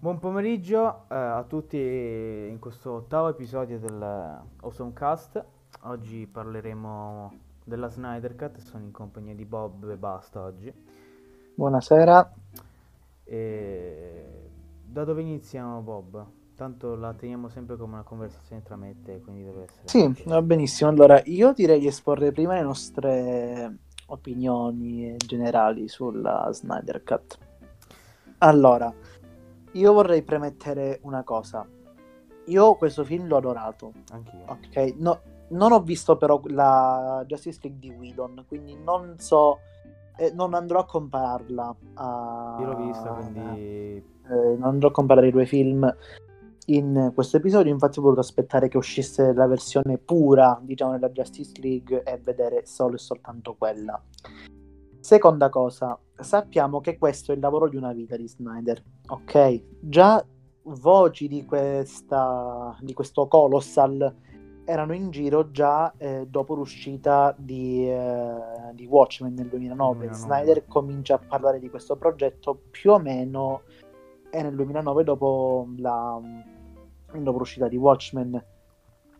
Buon pomeriggio eh, a tutti in questo ottavo episodio del Awesome Cast. Oggi parleremo della Snyder Cut, sono in compagnia di Bob e basta oggi. Buonasera. E... Da dove iniziamo Bob? Tanto la teniamo sempre come una conversazione tra me e te, quindi deve essere... Sì, va benissimo. Allora, io direi di esporre prima le nostre opinioni generali sulla Snyder Cut. Allora, io vorrei premettere una cosa. Io questo film l'ho adorato. Anch'io. Ok, no, non ho visto però la Justice League di Whedon, quindi non so, eh, non andrò a compararla. A... Io l'ho vista, quindi... Eh, non andrò a comparare i due film in questo episodio, infatti ho voluto aspettare che uscisse la versione pura, diciamo, della Justice League e vedere solo e soltanto quella. Seconda cosa, sappiamo che questo è il lavoro di una vita di Snyder, ok? Già voci di, questa, di questo Colossal erano in giro già eh, dopo l'uscita di, eh, di, Watchmen nel 2009. 2009. Snyder comincia a parlare di questo progetto più o meno è nel 2009 dopo, la, dopo l'uscita di Watchmen.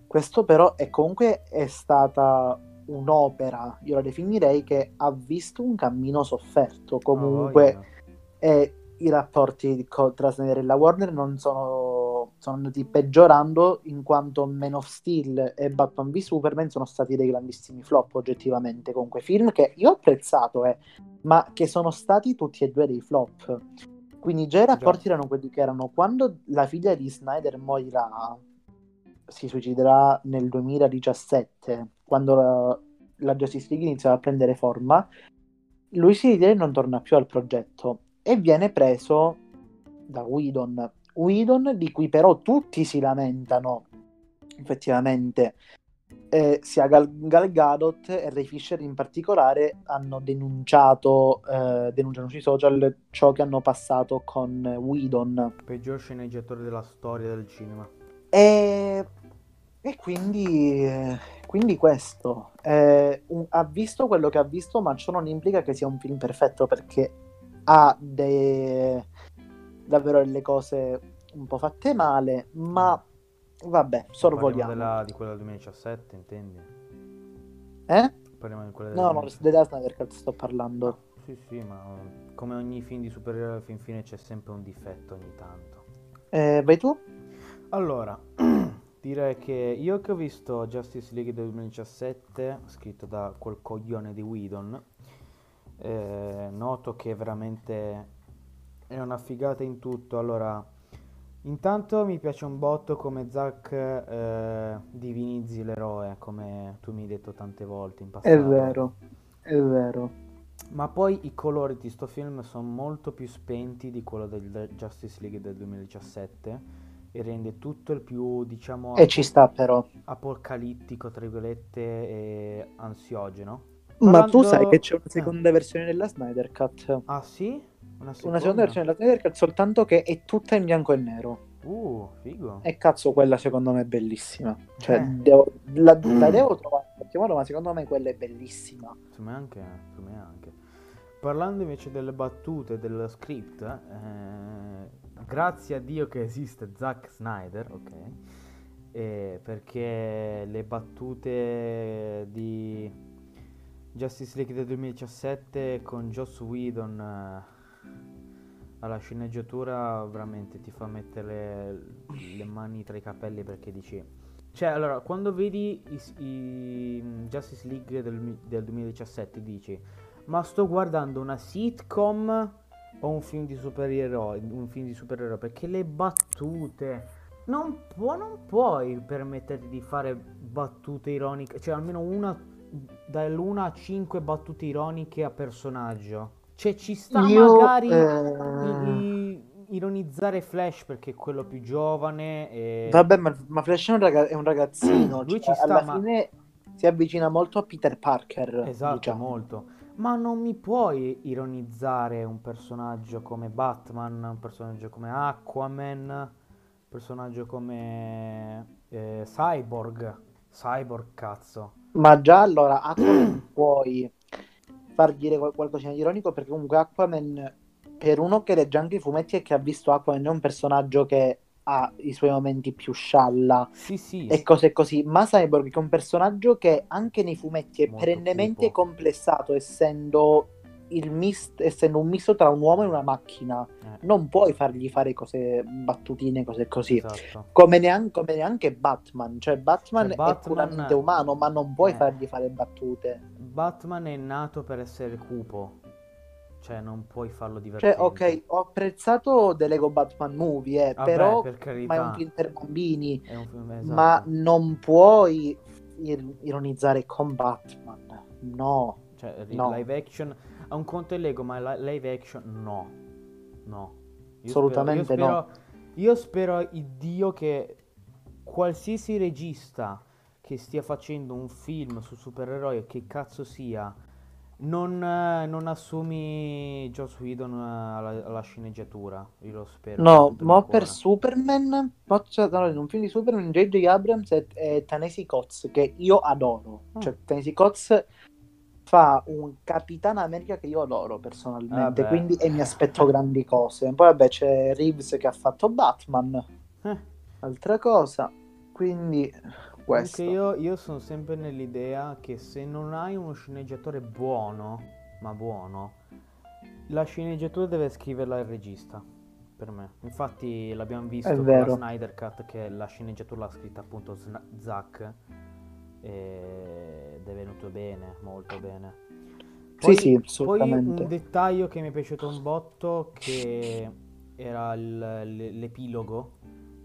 Questo però è comunque è stata un'opera, io la definirei, che ha visto un cammino sofferto. Comunque, oh, yeah. e i rapporti tra Snyder e la Warner non sono, sono andati peggiorando in quanto Man of Steel e Batman v Superman sono stati dei grandissimi flop oggettivamente. Comunque, film che io ho apprezzato, eh, ma che sono stati tutti e due dei flop. Quindi già i rapporti già. erano quelli che erano. Quando la figlia di Snyder morirà, si suiciderà nel 2017, quando la, la Justice League inizia a prendere forma, lui si ritiene non torna più al progetto e viene preso da Whedon. Whedon di cui però tutti si lamentano, effettivamente, eh, sia Gal-, Gal, Gadot e Ray Fisher in particolare hanno denunciato, eh, denunciano sui social ciò che hanno passato con Whedon. Peggior sceneggiatore della storia del cinema. E, e quindi, eh, quindi questo. Eh, un, ha visto quello che ha visto, ma ciò non implica che sia un film perfetto perché ha de... davvero delle cose un po' fatte male, ma vabbè, sorvoliamo. Della, di quella del 2017, intendi? Eh? Parliamo di quella del No, no, The Snyder sto parlando. Sì, sì, ma come ogni film di supereroe fin fine c'è sempre un difetto ogni tanto. Eh, vai tu? Allora, direi che io che ho visto Justice League del 2017, scritto da quel coglione di Whedon, eh, noto che veramente è una figata in tutto. Allora, intanto mi piace un botto come Zack eh, divinizzi l'eroe, come tu mi hai detto tante volte in passato. È vero, è vero. Ma poi i colori di sto film sono molto più spenti di quello del Justice League del 2017 e rende tutto il più, diciamo... E ci sta però. Apocalittico, tra virgolette, e ansiogeno. Ma tu sai che c'è una seconda eh. versione della Snyder Cut? Ah sì? Una seconda? una seconda versione della Snyder Cut soltanto che è tutta in bianco e nero. Uh, figo. E cazzo, quella secondo me è bellissima. Cioè, eh. devo, la, la, devo trovare ma secondo me quella è bellissima. Su me anche, su me anche. Parlando invece delle battute del script, eh, grazie a Dio che esiste Zack Snyder, ok? Eh, perché le battute di Justice League del 2017 con Joss Whedon eh, alla sceneggiatura veramente ti fa mettere le, le, mani tra i capelli perché dici cioè allora quando vedi i, i Justice League del, del 2017 dici ma sto guardando una sitcom o un film di supereroi un film di supereroi perché le battute non, può, non puoi permetterti di fare battute ironiche cioè almeno una dall'1 a 5 battute ironiche a personaggio. Cioè ci sta Io, magari eh... i, ironizzare Flash perché è quello più giovane. E... Vabbè, ma, ma Flash è un, raga- è un ragazzino. Lui cioè, ci sta, alla ma... fine si avvicina molto a Peter Parker. Esatto, diciamo. molto. Ma non mi puoi ironizzare un personaggio come Batman, un personaggio come Aquaman, un personaggio come eh, Cyborg. Cyborg, cazzo. Ma già allora Aquaman puoi far dire qual- qualcosa di ironico perché comunque Aquaman per uno che legge anche i fumetti e che ha visto Aquaman è un personaggio che ha i suoi momenti più scialla Sì, sì. e cose così, ma Cyborg è un personaggio che anche nei fumetti è Molto perennemente cupo. complessato, essendo, il mis- essendo un misto tra un uomo e una macchina. Eh, Non puoi fargli fare cose battutine, cose così. esatto. Come neanche, come neanche Batman, cioè Batman, Cioè, è Batman- puramente umano, ma non puoi Eh. fargli fare battute. Batman è nato per essere cupo. Cioè, non puoi farlo Cioè, divertente. ok, ho apprezzato The Lego Batman Movie, eh, Vabbè, però per ma è un film per bambini, È un film, ma esatto. non puoi ir- ironizzare con Batman. No. Cioè, No. live action ha un conto in Lego, ma li- live action no. No. Io Assolutamente spero, io no. spero, Io spero in Dio che qualsiasi regista che stia facendo un film su supereroi, che cazzo sia, non, non assumi Joss Whedon eh, alla, alla sceneggiatura. Io lo spero. No, ma per. Superman, faccio- allora, in un film di Superman, J.J. Abrams e, e Tanesi Coz, che io adoro. Ah. Cioè, Tanesi Coz fa un Capitano America che io adoro personalmente, Vabbè. quindi e mi aspetto grandi cose. Poi vabbè c'è Reeves che ha fatto Batman, Eh. altra cosa, quindi questo. Comunque io, io sono sempre nell'idea che se non hai uno sceneggiatore buono, ma buono, la sceneggiatura deve scriverla il regista, per me. Infatti l'abbiamo visto con la Snyder Cut che la sceneggiatura l'ha scritta appunto Sna- Zack ed è venuto bene, molto bene. Sì, sì, Poi assolutamente. un dettaglio che mi è piaciuto un botto che era il- l'epilogo,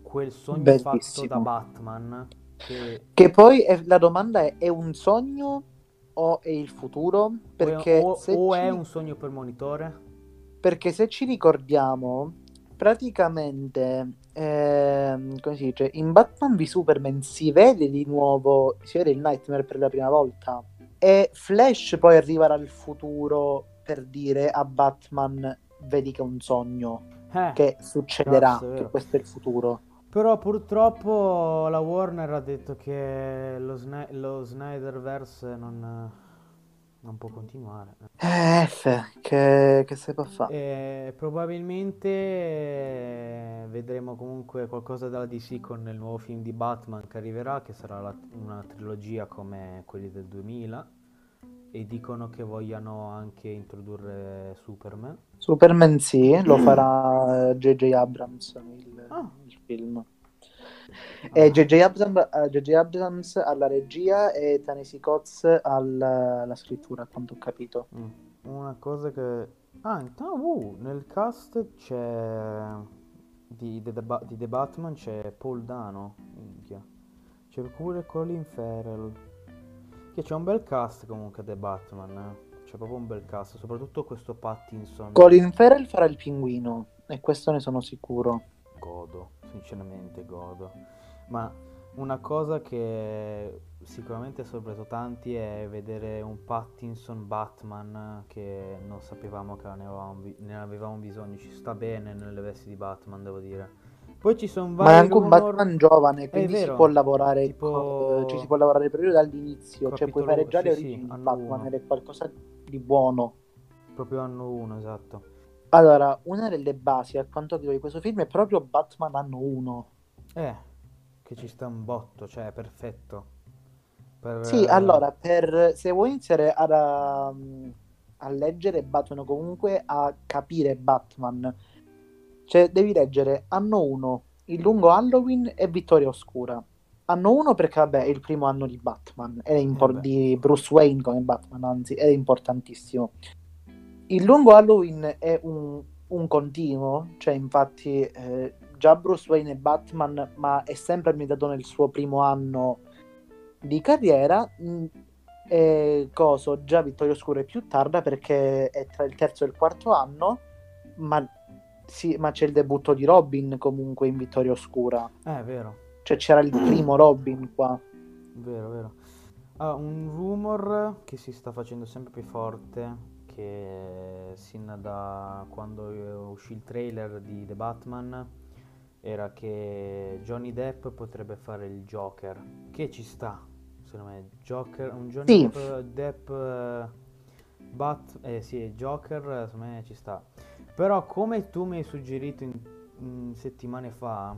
quel sogno fatto Bellissimo. da Batman che Che poi è- la domanda è, è un sogno o è il futuro? Perché o, o ci- è un sogno premonitore? Perché se ci ricordiamo, praticamente, ehm, come si dice, in Batman v Superman si vede di nuovo, si vede il Nightmare per la prima volta. E Flash poi arriva dal futuro per dire a Batman, vedi che è un sogno, Eh, che succederà, Cazzo, è che questo è il futuro. Però purtroppo la Warner ha detto che lo, Sny- lo Snyderverse non, non può continuare. Eh, F, che, che si può fare? Probabilmente eh, vedremo comunque qualcosa dalla DC con il nuovo film di Batman che arriverà, che sarà la- una trilogia come quelli del 2000. E dicono che vogliano anche introdurre Superman. Superman sì, lo farà J.J. Abrams, il, Ah. Il film. Ah. E J.J. Abrams, eh, J.J. Abrams alla regia e Tanesi Coz alla, alla scrittura, a quanto ho capito. Mm. Una cosa che... Ah, intanto, uh, nel cast c'è... Di, The- The Ba- di The Batman c'è Paul Dano, minchia. C'è pure Colin Farrell. Che c'è un bel cast comunque The Batman, eh. C'è proprio un bel cast, soprattutto questo Pattinson. Colin Farrell farà il pinguino, e questo ne sono sicuro. Godo, sinceramente godo. Ma una cosa che sicuramente ha sorpreso tanti è vedere un Pattinson Batman che non sapevamo che ne avevamo, ne avevamo bisogno. Ci sta bene nelle vesti di Batman, devo dire. Poi ci sono Ma è vari anche un rumor- Batman giovane, quindi si può lavorare, Tipo- co- ci si può lavorare proprio dall'inizio, cioè puoi Capitolo- fare già le sì, sì, origini anno Batman uno. ed è qualcosa di buono. Proprio anno 1, esatto. Allora, una delle basi a quanto credo di questo film è proprio Batman anno 1. Eh, che ci sta un botto, cioè perfetto. Per, Sì, eh, allora, per, se vuoi iniziare ad, um, a leggere Batman o comunque a capire Batman, cioè devi leggere Anno 1, Il lungo Halloween e Vittoria Oscura. Anno 1 perché vabbè è il primo anno di Batman, è impor- Eh di Bruce Wayne come Batman, anzi è importantissimo. Il lungo Halloween è un, un continuo, cioè infatti eh, già Bruce Wayne è Batman, ma è sempre ambientato nel suo primo anno di carriera. mh, E coso, già Vittoria Oscura è più tarda perché è tra il terzo e il quarto anno, ma, sì, ma c'è il debutto di Robin comunque in Vittoria Oscura. Eh, è vero. Cioè c'era il primo Robin qua. Vero, vero. Ah, un rumor che si sta facendo sempre più forte, che sin da quando eh, uscì il trailer di The Batman, era che Johnny Depp potrebbe fare il Joker, che ci sta, secondo me. Joker, un Johnny Sì. Depp, Depp, eh, Bat, eh sì, Joker, secondo me ci sta. Però come tu mi hai suggerito in, in settimane fa,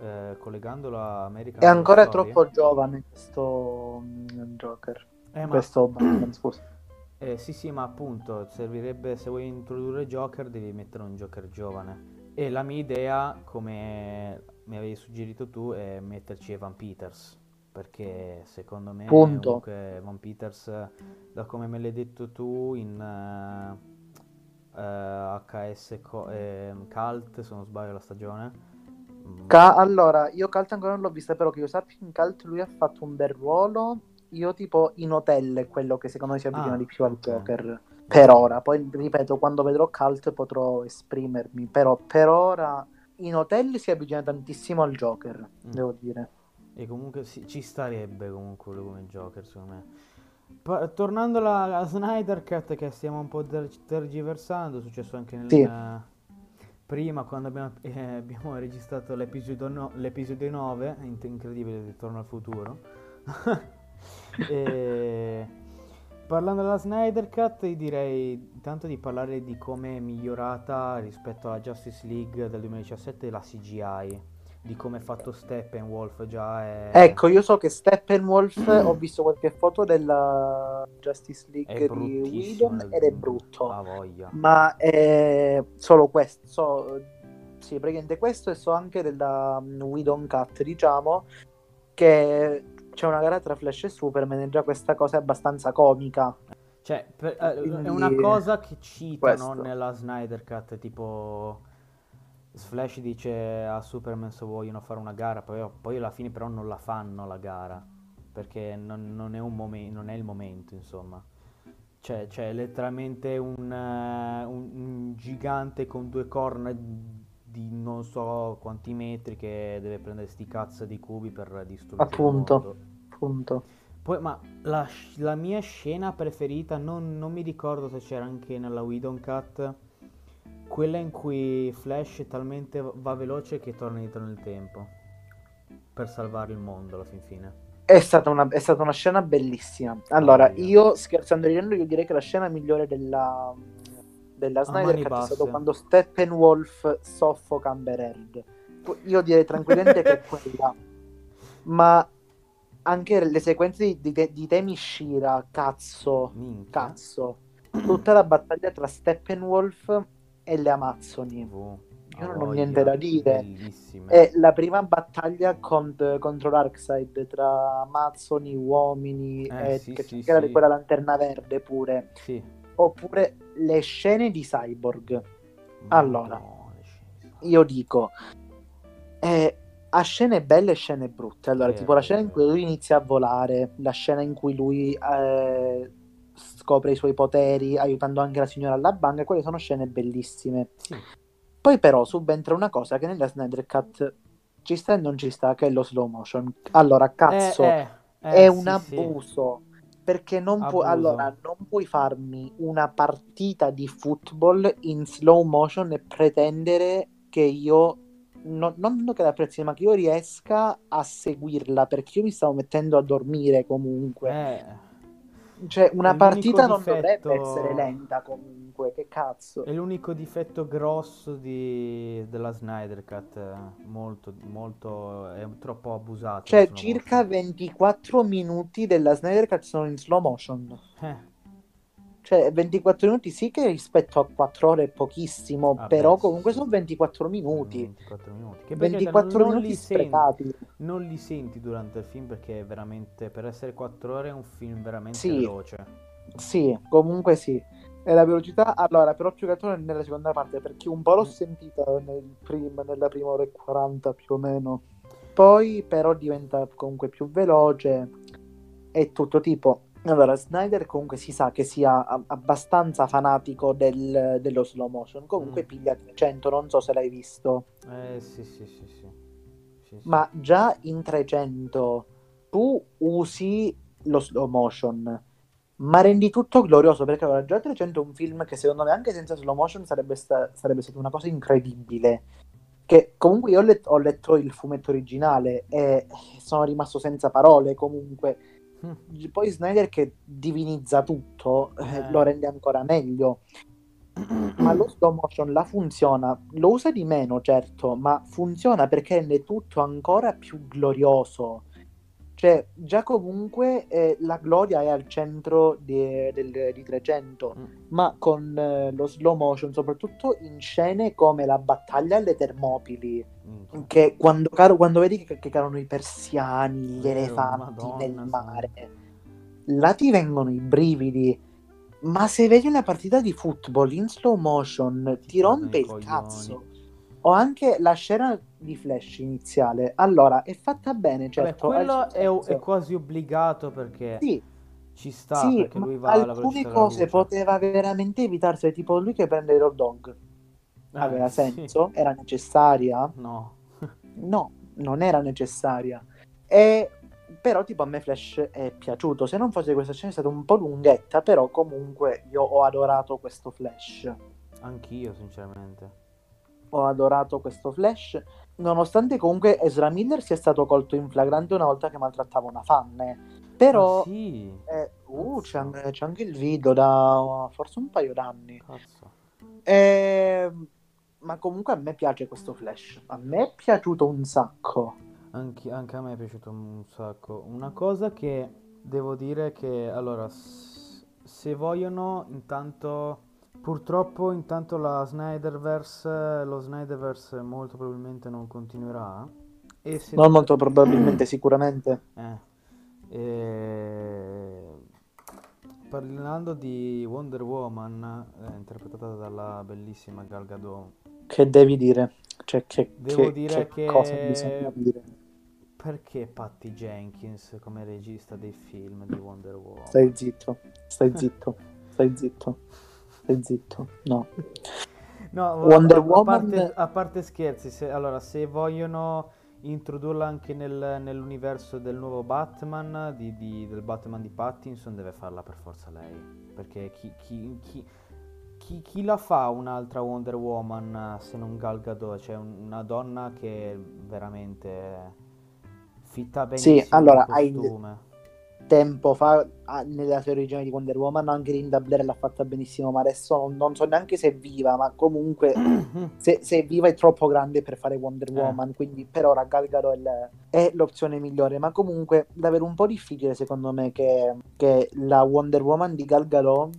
eh, collegandolo a American È ancora Story- troppo giovane questo mm, Joker. Eh, ma- Questo Batman, scusa. Eh, sì, sì, ma appunto servirebbe se vuoi introdurre Joker devi mettere un Joker giovane. E la mia idea, come mi avevi suggerito tu, è metterci Evan Peters. Perché secondo me Punto. comunque Evan Peters, da come me l'hai detto tu, in eh, eh, HS Co- ehm, Cult, se non sbaglio la stagione. Ca- allora, io Cult ancora non l'ho vista, però che io sappia in Cult lui ha fatto un bel ruolo. Io tipo in hotel è quello che secondo me si avvicina Ah, di più al ok. Joker. Per ora, poi ripeto, quando vedrò Cult potrò esprimermi, però per ora in hotel si avvicina tantissimo al Joker, Mm. devo dire. E comunque sì, ci starebbe comunque lui come Joker, secondo me. Pa- tornando alla, alla Snyder Cut, che stiamo un po' ter- tergiversando, è successo anche nel, Sì. prima quando abbiamo, eh, abbiamo registrato l'episodio, no- l'episodio 9, in- incredibile, Ritorno al futuro. E parlando della Snyder Cut, direi intanto di parlare di come è migliorata rispetto alla Justice League del 2017 la CGI, di come è fatto Steppenwolf già è... Ecco, io so che Steppenwolf, ho visto qualche foto della Justice League di Whedon ed è brutto. Ma è solo questo, so, sì, praticamente questo e so anche della mm, Whedon Cut, diciamo, che c'è una gara tra Flash e Superman e già questa cosa è abbastanza comica. Cioè, per- eh, Quindi- è una cosa che citano questo. nella Snyder Cut, tipo Flash dice a Superman se vogliono fare una gara, poi, poi alla fine però non la fanno la gara, perché non, non è, un momen- non è il momento, insomma. Cioè, c'è letteralmente un, eh, un- un gigante con due corna di non so quanti metri che deve prendere sti cazzo di cubi per distruggere il Appunto. Appunto. Poi, ma la, la mia scena preferita, non, non mi ricordo se c'era anche nella Widon Cut, quella in cui Flash talmente va- veloce che torna indietro nel tempo per salvare il mondo alla fin fine. È stata una, è stata una scena bellissima. Allora, voglia. io scherzando ridendo, io direi che la scena migliore della, della Snyder Cut è stato quando Steppenwolf soffoca Amber Heard. Io direi tranquillamente che è quella. Ma anche le sequenze di, di, di Temi Shira, cazzo, Minchia. cazzo. Tutta la battaglia tra Steppenwolf e le Amazzoni. TV. Io non ho voglia. niente da dire. Bellissime. È la prima battaglia cont- contro Darkseid tra Amazzoni, uomini, Eh, e sì, che sì, c'era sì. di quella lanterna verde pure. Sì. Oppure le scene di Cyborg. Allora. Io dico, eh, ha scene belle e scene brutte. Allora, Vero, tipo la scena in cui lui inizia a volare, la scena in cui lui eh, scopre i suoi poteri aiutando anche la signora alla banca, quelle sono scene bellissime. Sì. Poi però subentra una cosa che nella Snyder Cut ci sta e non ci sta, che è lo slow motion. Allora, cazzo, Eh, eh, è eh, un sì, sì. Perché non, pu- allora, non puoi farmi una partita di football in slow motion e pretendere che io no- non che la apprezzi, ma che io riesca a seguirla perché io mi stavo mettendo a dormire comunque. Eh, Cioè, una partita non difetto- dovrebbe essere lenta comunque, che cazzo. È l'unico difetto grosso di- della Snyder Cut, eh, molto, molto, è troppo abusato. Cioè, circa motion. 24 minuti della Snyder Cut sono in slow motion. Eh, Cioè, 24 minuti sì che rispetto a 4 ore è pochissimo, Vabbè, però sì, comunque sì. sono 24 minuti. 24 minuti. Che perché 24 non, non minuti senti, sprecati. non li senti durante il film perché è veramente, per essere 4 ore è un film veramente Sì. veloce. Sì, comunque sì. E la velocità, allora, però più che altro nella seconda parte, perché un po' l'ho Mm. sentita nel prim- nella prima ora e 40 più o meno. Poi però diventa comunque più veloce e tutto tipo. Allora, Snyder comunque si sa che sia abbastanza fanatico del- dello slow motion. Comunque Mm. piglia 300, non so se l'hai visto. Eh sì, sì, sì, sì. Sì, sì. Ma già in 300 tu usi lo slow motion, ma rendi tutto glorioso perché allora già 300 è un film che secondo me anche senza slow motion sarebbe, sta- sarebbe stata una cosa incredibile. Che comunque io ho, let- ho letto il fumetto originale e sono rimasto senza parole comunque. Poi Snyder che divinizza tutto eh. Eh. lo rende ancora meglio. Ma lo stop motion la funziona, lo usa di meno, certo, ma funziona perché rende tutto ancora più glorioso. Cioè, già comunque eh, la gloria è al centro di, del- di 300, Mm. ma con eh, lo slow motion, soprattutto in scene come la battaglia alle Termopili, Minchia. che quando, caro- quando vedi che, che cadono i persiani, gli Vero, elefanti Madonna, nel mare, là ti vengono i brividi. Ma se vedi una partita di football in slow motion, ti tornano rompe il coglioni. cazzo. O anche la scena di flash iniziale. Allora, è fatta bene, Vabbè, certo. il quello è, è quasi obbligato perché Sì, ci sta, sì, perché lui va alla alcune cose poteva veramente evitarsi, tipo lui che prende il hot dog. Eh, Aveva sì. senso? Era necessaria? No. No, non era necessaria. E però tipo a me Flash è piaciuto. Se non fosse questa scena è stata un po' lunghetta, però comunque io ho adorato questo Flash. Anch'io, sinceramente. Ho adorato questo Flash. Nonostante comunque Ezra Miller sia stato colto in flagrante una volta che maltrattava una fan. eh. Però Ah, sì, eh, uh, c'è, anche- c'è anche il video da forse un paio d'anni. Ehm, ma comunque a me piace questo Flash. A me è piaciuto un sacco. Anche, anche a me è piaciuto un sacco. Una cosa che devo dire che, allora, se vogliono, intanto, purtroppo, intanto la Snyderverse, lo Snyderverse molto probabilmente non continuerà. E se Non molto probabilmente, sicuramente. Eh, e- Parlando di Wonder Woman, eh, interpretata dalla bellissima Gal Gadot, Che devi dire? Cioè, che, Devo che- dire che che- cosa bisogna dire? perché Patty Jenkins come regista dei film di Wonder Woman? Stai zitto, stai zitto, stai zitto, stai zitto. No. No, Wonder a, Woman- parte, a parte scherzi, se, allora, se vogliono introdurla anche nel- nell'universo del nuovo Batman, di- di- del Batman di Pattinson, deve farla per forza lei. Perché chi, chi- chi- chi- chi la fa un'altra Wonder Woman se non Gal Gadot? Cioè un- una donna che veramente fitta benissimo Sì, allora, il hai- costume. Tempo fa, nella sua origine di Wonder Woman, anche Linda Blair l'ha fatta benissimo, ma adesso non, non so neanche se è viva, ma comunque se, se è viva è troppo grande per fare Wonder Eh. Woman, quindi per ora Gal Gadot è, l'opzione migliore, ma comunque davvero un po' difficile secondo me che, che la Wonder Woman di Gal Gadot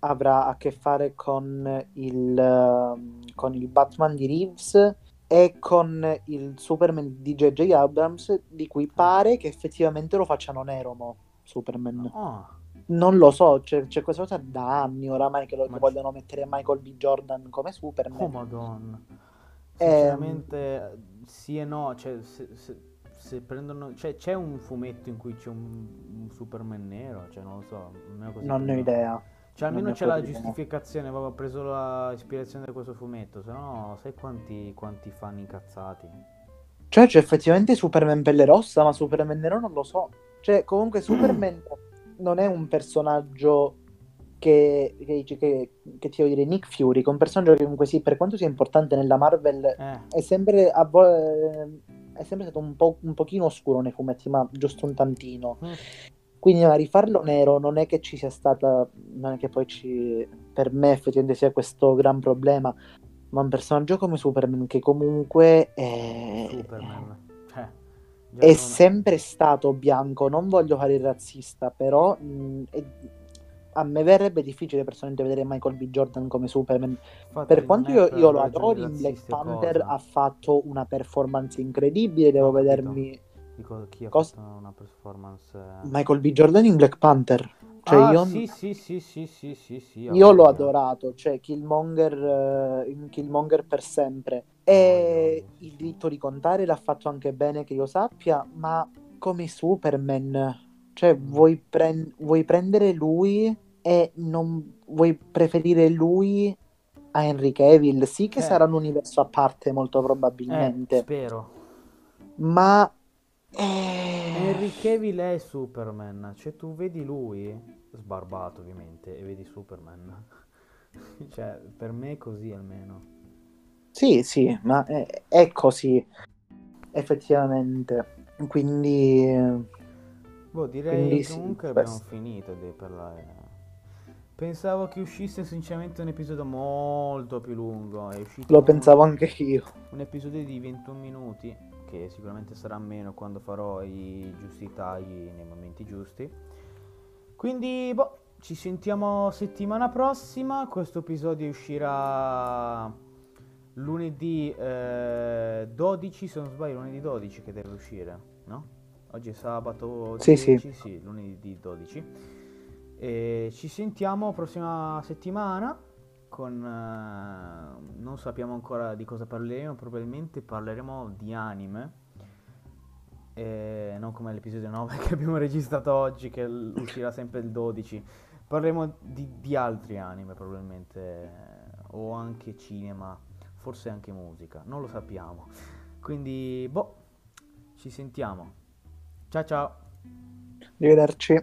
avrà a che fare con il, con il Batman di Reeves e con il Superman di J.J. Abrams, di cui pare che effettivamente lo facciano nero, mo, Superman. Ah, Non lo so, c'è, c'è questa cosa da anni oramai che lo Ma- vogliono mettere Michael B. Jordan come Superman. Oh madonna. Ehm. Sinceramente sì e no, cioè se, se- se prendono... Cioè c'è un fumetto in cui c'è un, un Superman nero, cioè non lo so, non ne ho idea. Cioè almeno c'è la giustificazione, avevo preso la ispirazione da questo fumetto, se no sai quanti, quanti fan incazzati. Cioè, c'è effettivamente Superman pelle rossa, ma Superman nero non lo so. Cioè, comunque Superman non è un personaggio che, che, che, che ti devo dire Nick Fury, che è un personaggio che comunque sì, per quanto sia importante nella Marvel, Eh, è sempre, a vo- eh, è sempre stato un, po', un pochino oscuro nei fumetti, ma giusto un tantino. mm, Quindi a rifarlo nero non è che ci sia stata, non è che poi ci, per me effettivamente sia questo gran problema, ma un personaggio come Superman che comunque è, Superman. Già è sempre stato bianco, non voglio fare il razzista, però mh, è- a me verrebbe difficile personalmente vedere Michael B. Jordan come Superman. infatti Per quanto io, io lo adoro in Black Panther, cosa. ha fatto una performance incredibile, devo vedermi Dico, chi ha fatto una performance... eh, Michael B. Jordan in Black Panther. Cioè ah, io... sì, sì, sì, sì, sì, sì, sì, Io l'ho adorato, cioè Killmonger, eh, in Killmonger per sempre. E voglia. il diritto di contare l'ha fatto anche bene che io sappia, ma come Superman, cioè Mm. vuoi, pren- vuoi prendere lui e non vuoi preferire lui a Henry Cavill? Sì che Eh. sarà un universo a parte molto Eh, probabilmente, spero. ma... eh, Henry Cavill è Superman, cioè tu vedi lui, sbarbato ovviamente, e vedi Superman. Cioè, per me è così almeno. Sì, sì, ma è, è così, effettivamente. Quindi, Boh, direi Quindi che sì, comunque abbiamo questo. finito di parlare. Pensavo che uscisse sinceramente un episodio molto più lungo. È uscito Lo pensavo anche io. un episodio di 21 minuti, che sicuramente sarà meno quando farò i giusti tagli nei momenti giusti. Quindi, boh, ci sentiamo settimana prossima. Questo episodio uscirà lunedì eh, 12, se non sbaglio, lunedì 12 che deve uscire, no? Oggi è sabato Sì, sì. 10, sì, lunedì 12. E ci sentiamo prossima settimana con... eh, non sappiamo ancora di cosa parleremo, probabilmente parleremo di anime. E non come l'episodio 9 che abbiamo registrato oggi, che l- uscirà sempre il 12. Parleremo di, di altri anime probabilmente, o anche cinema, forse anche musica, non lo sappiamo. Quindi, boh, ci sentiamo. Ciao ciao. Arrivederci.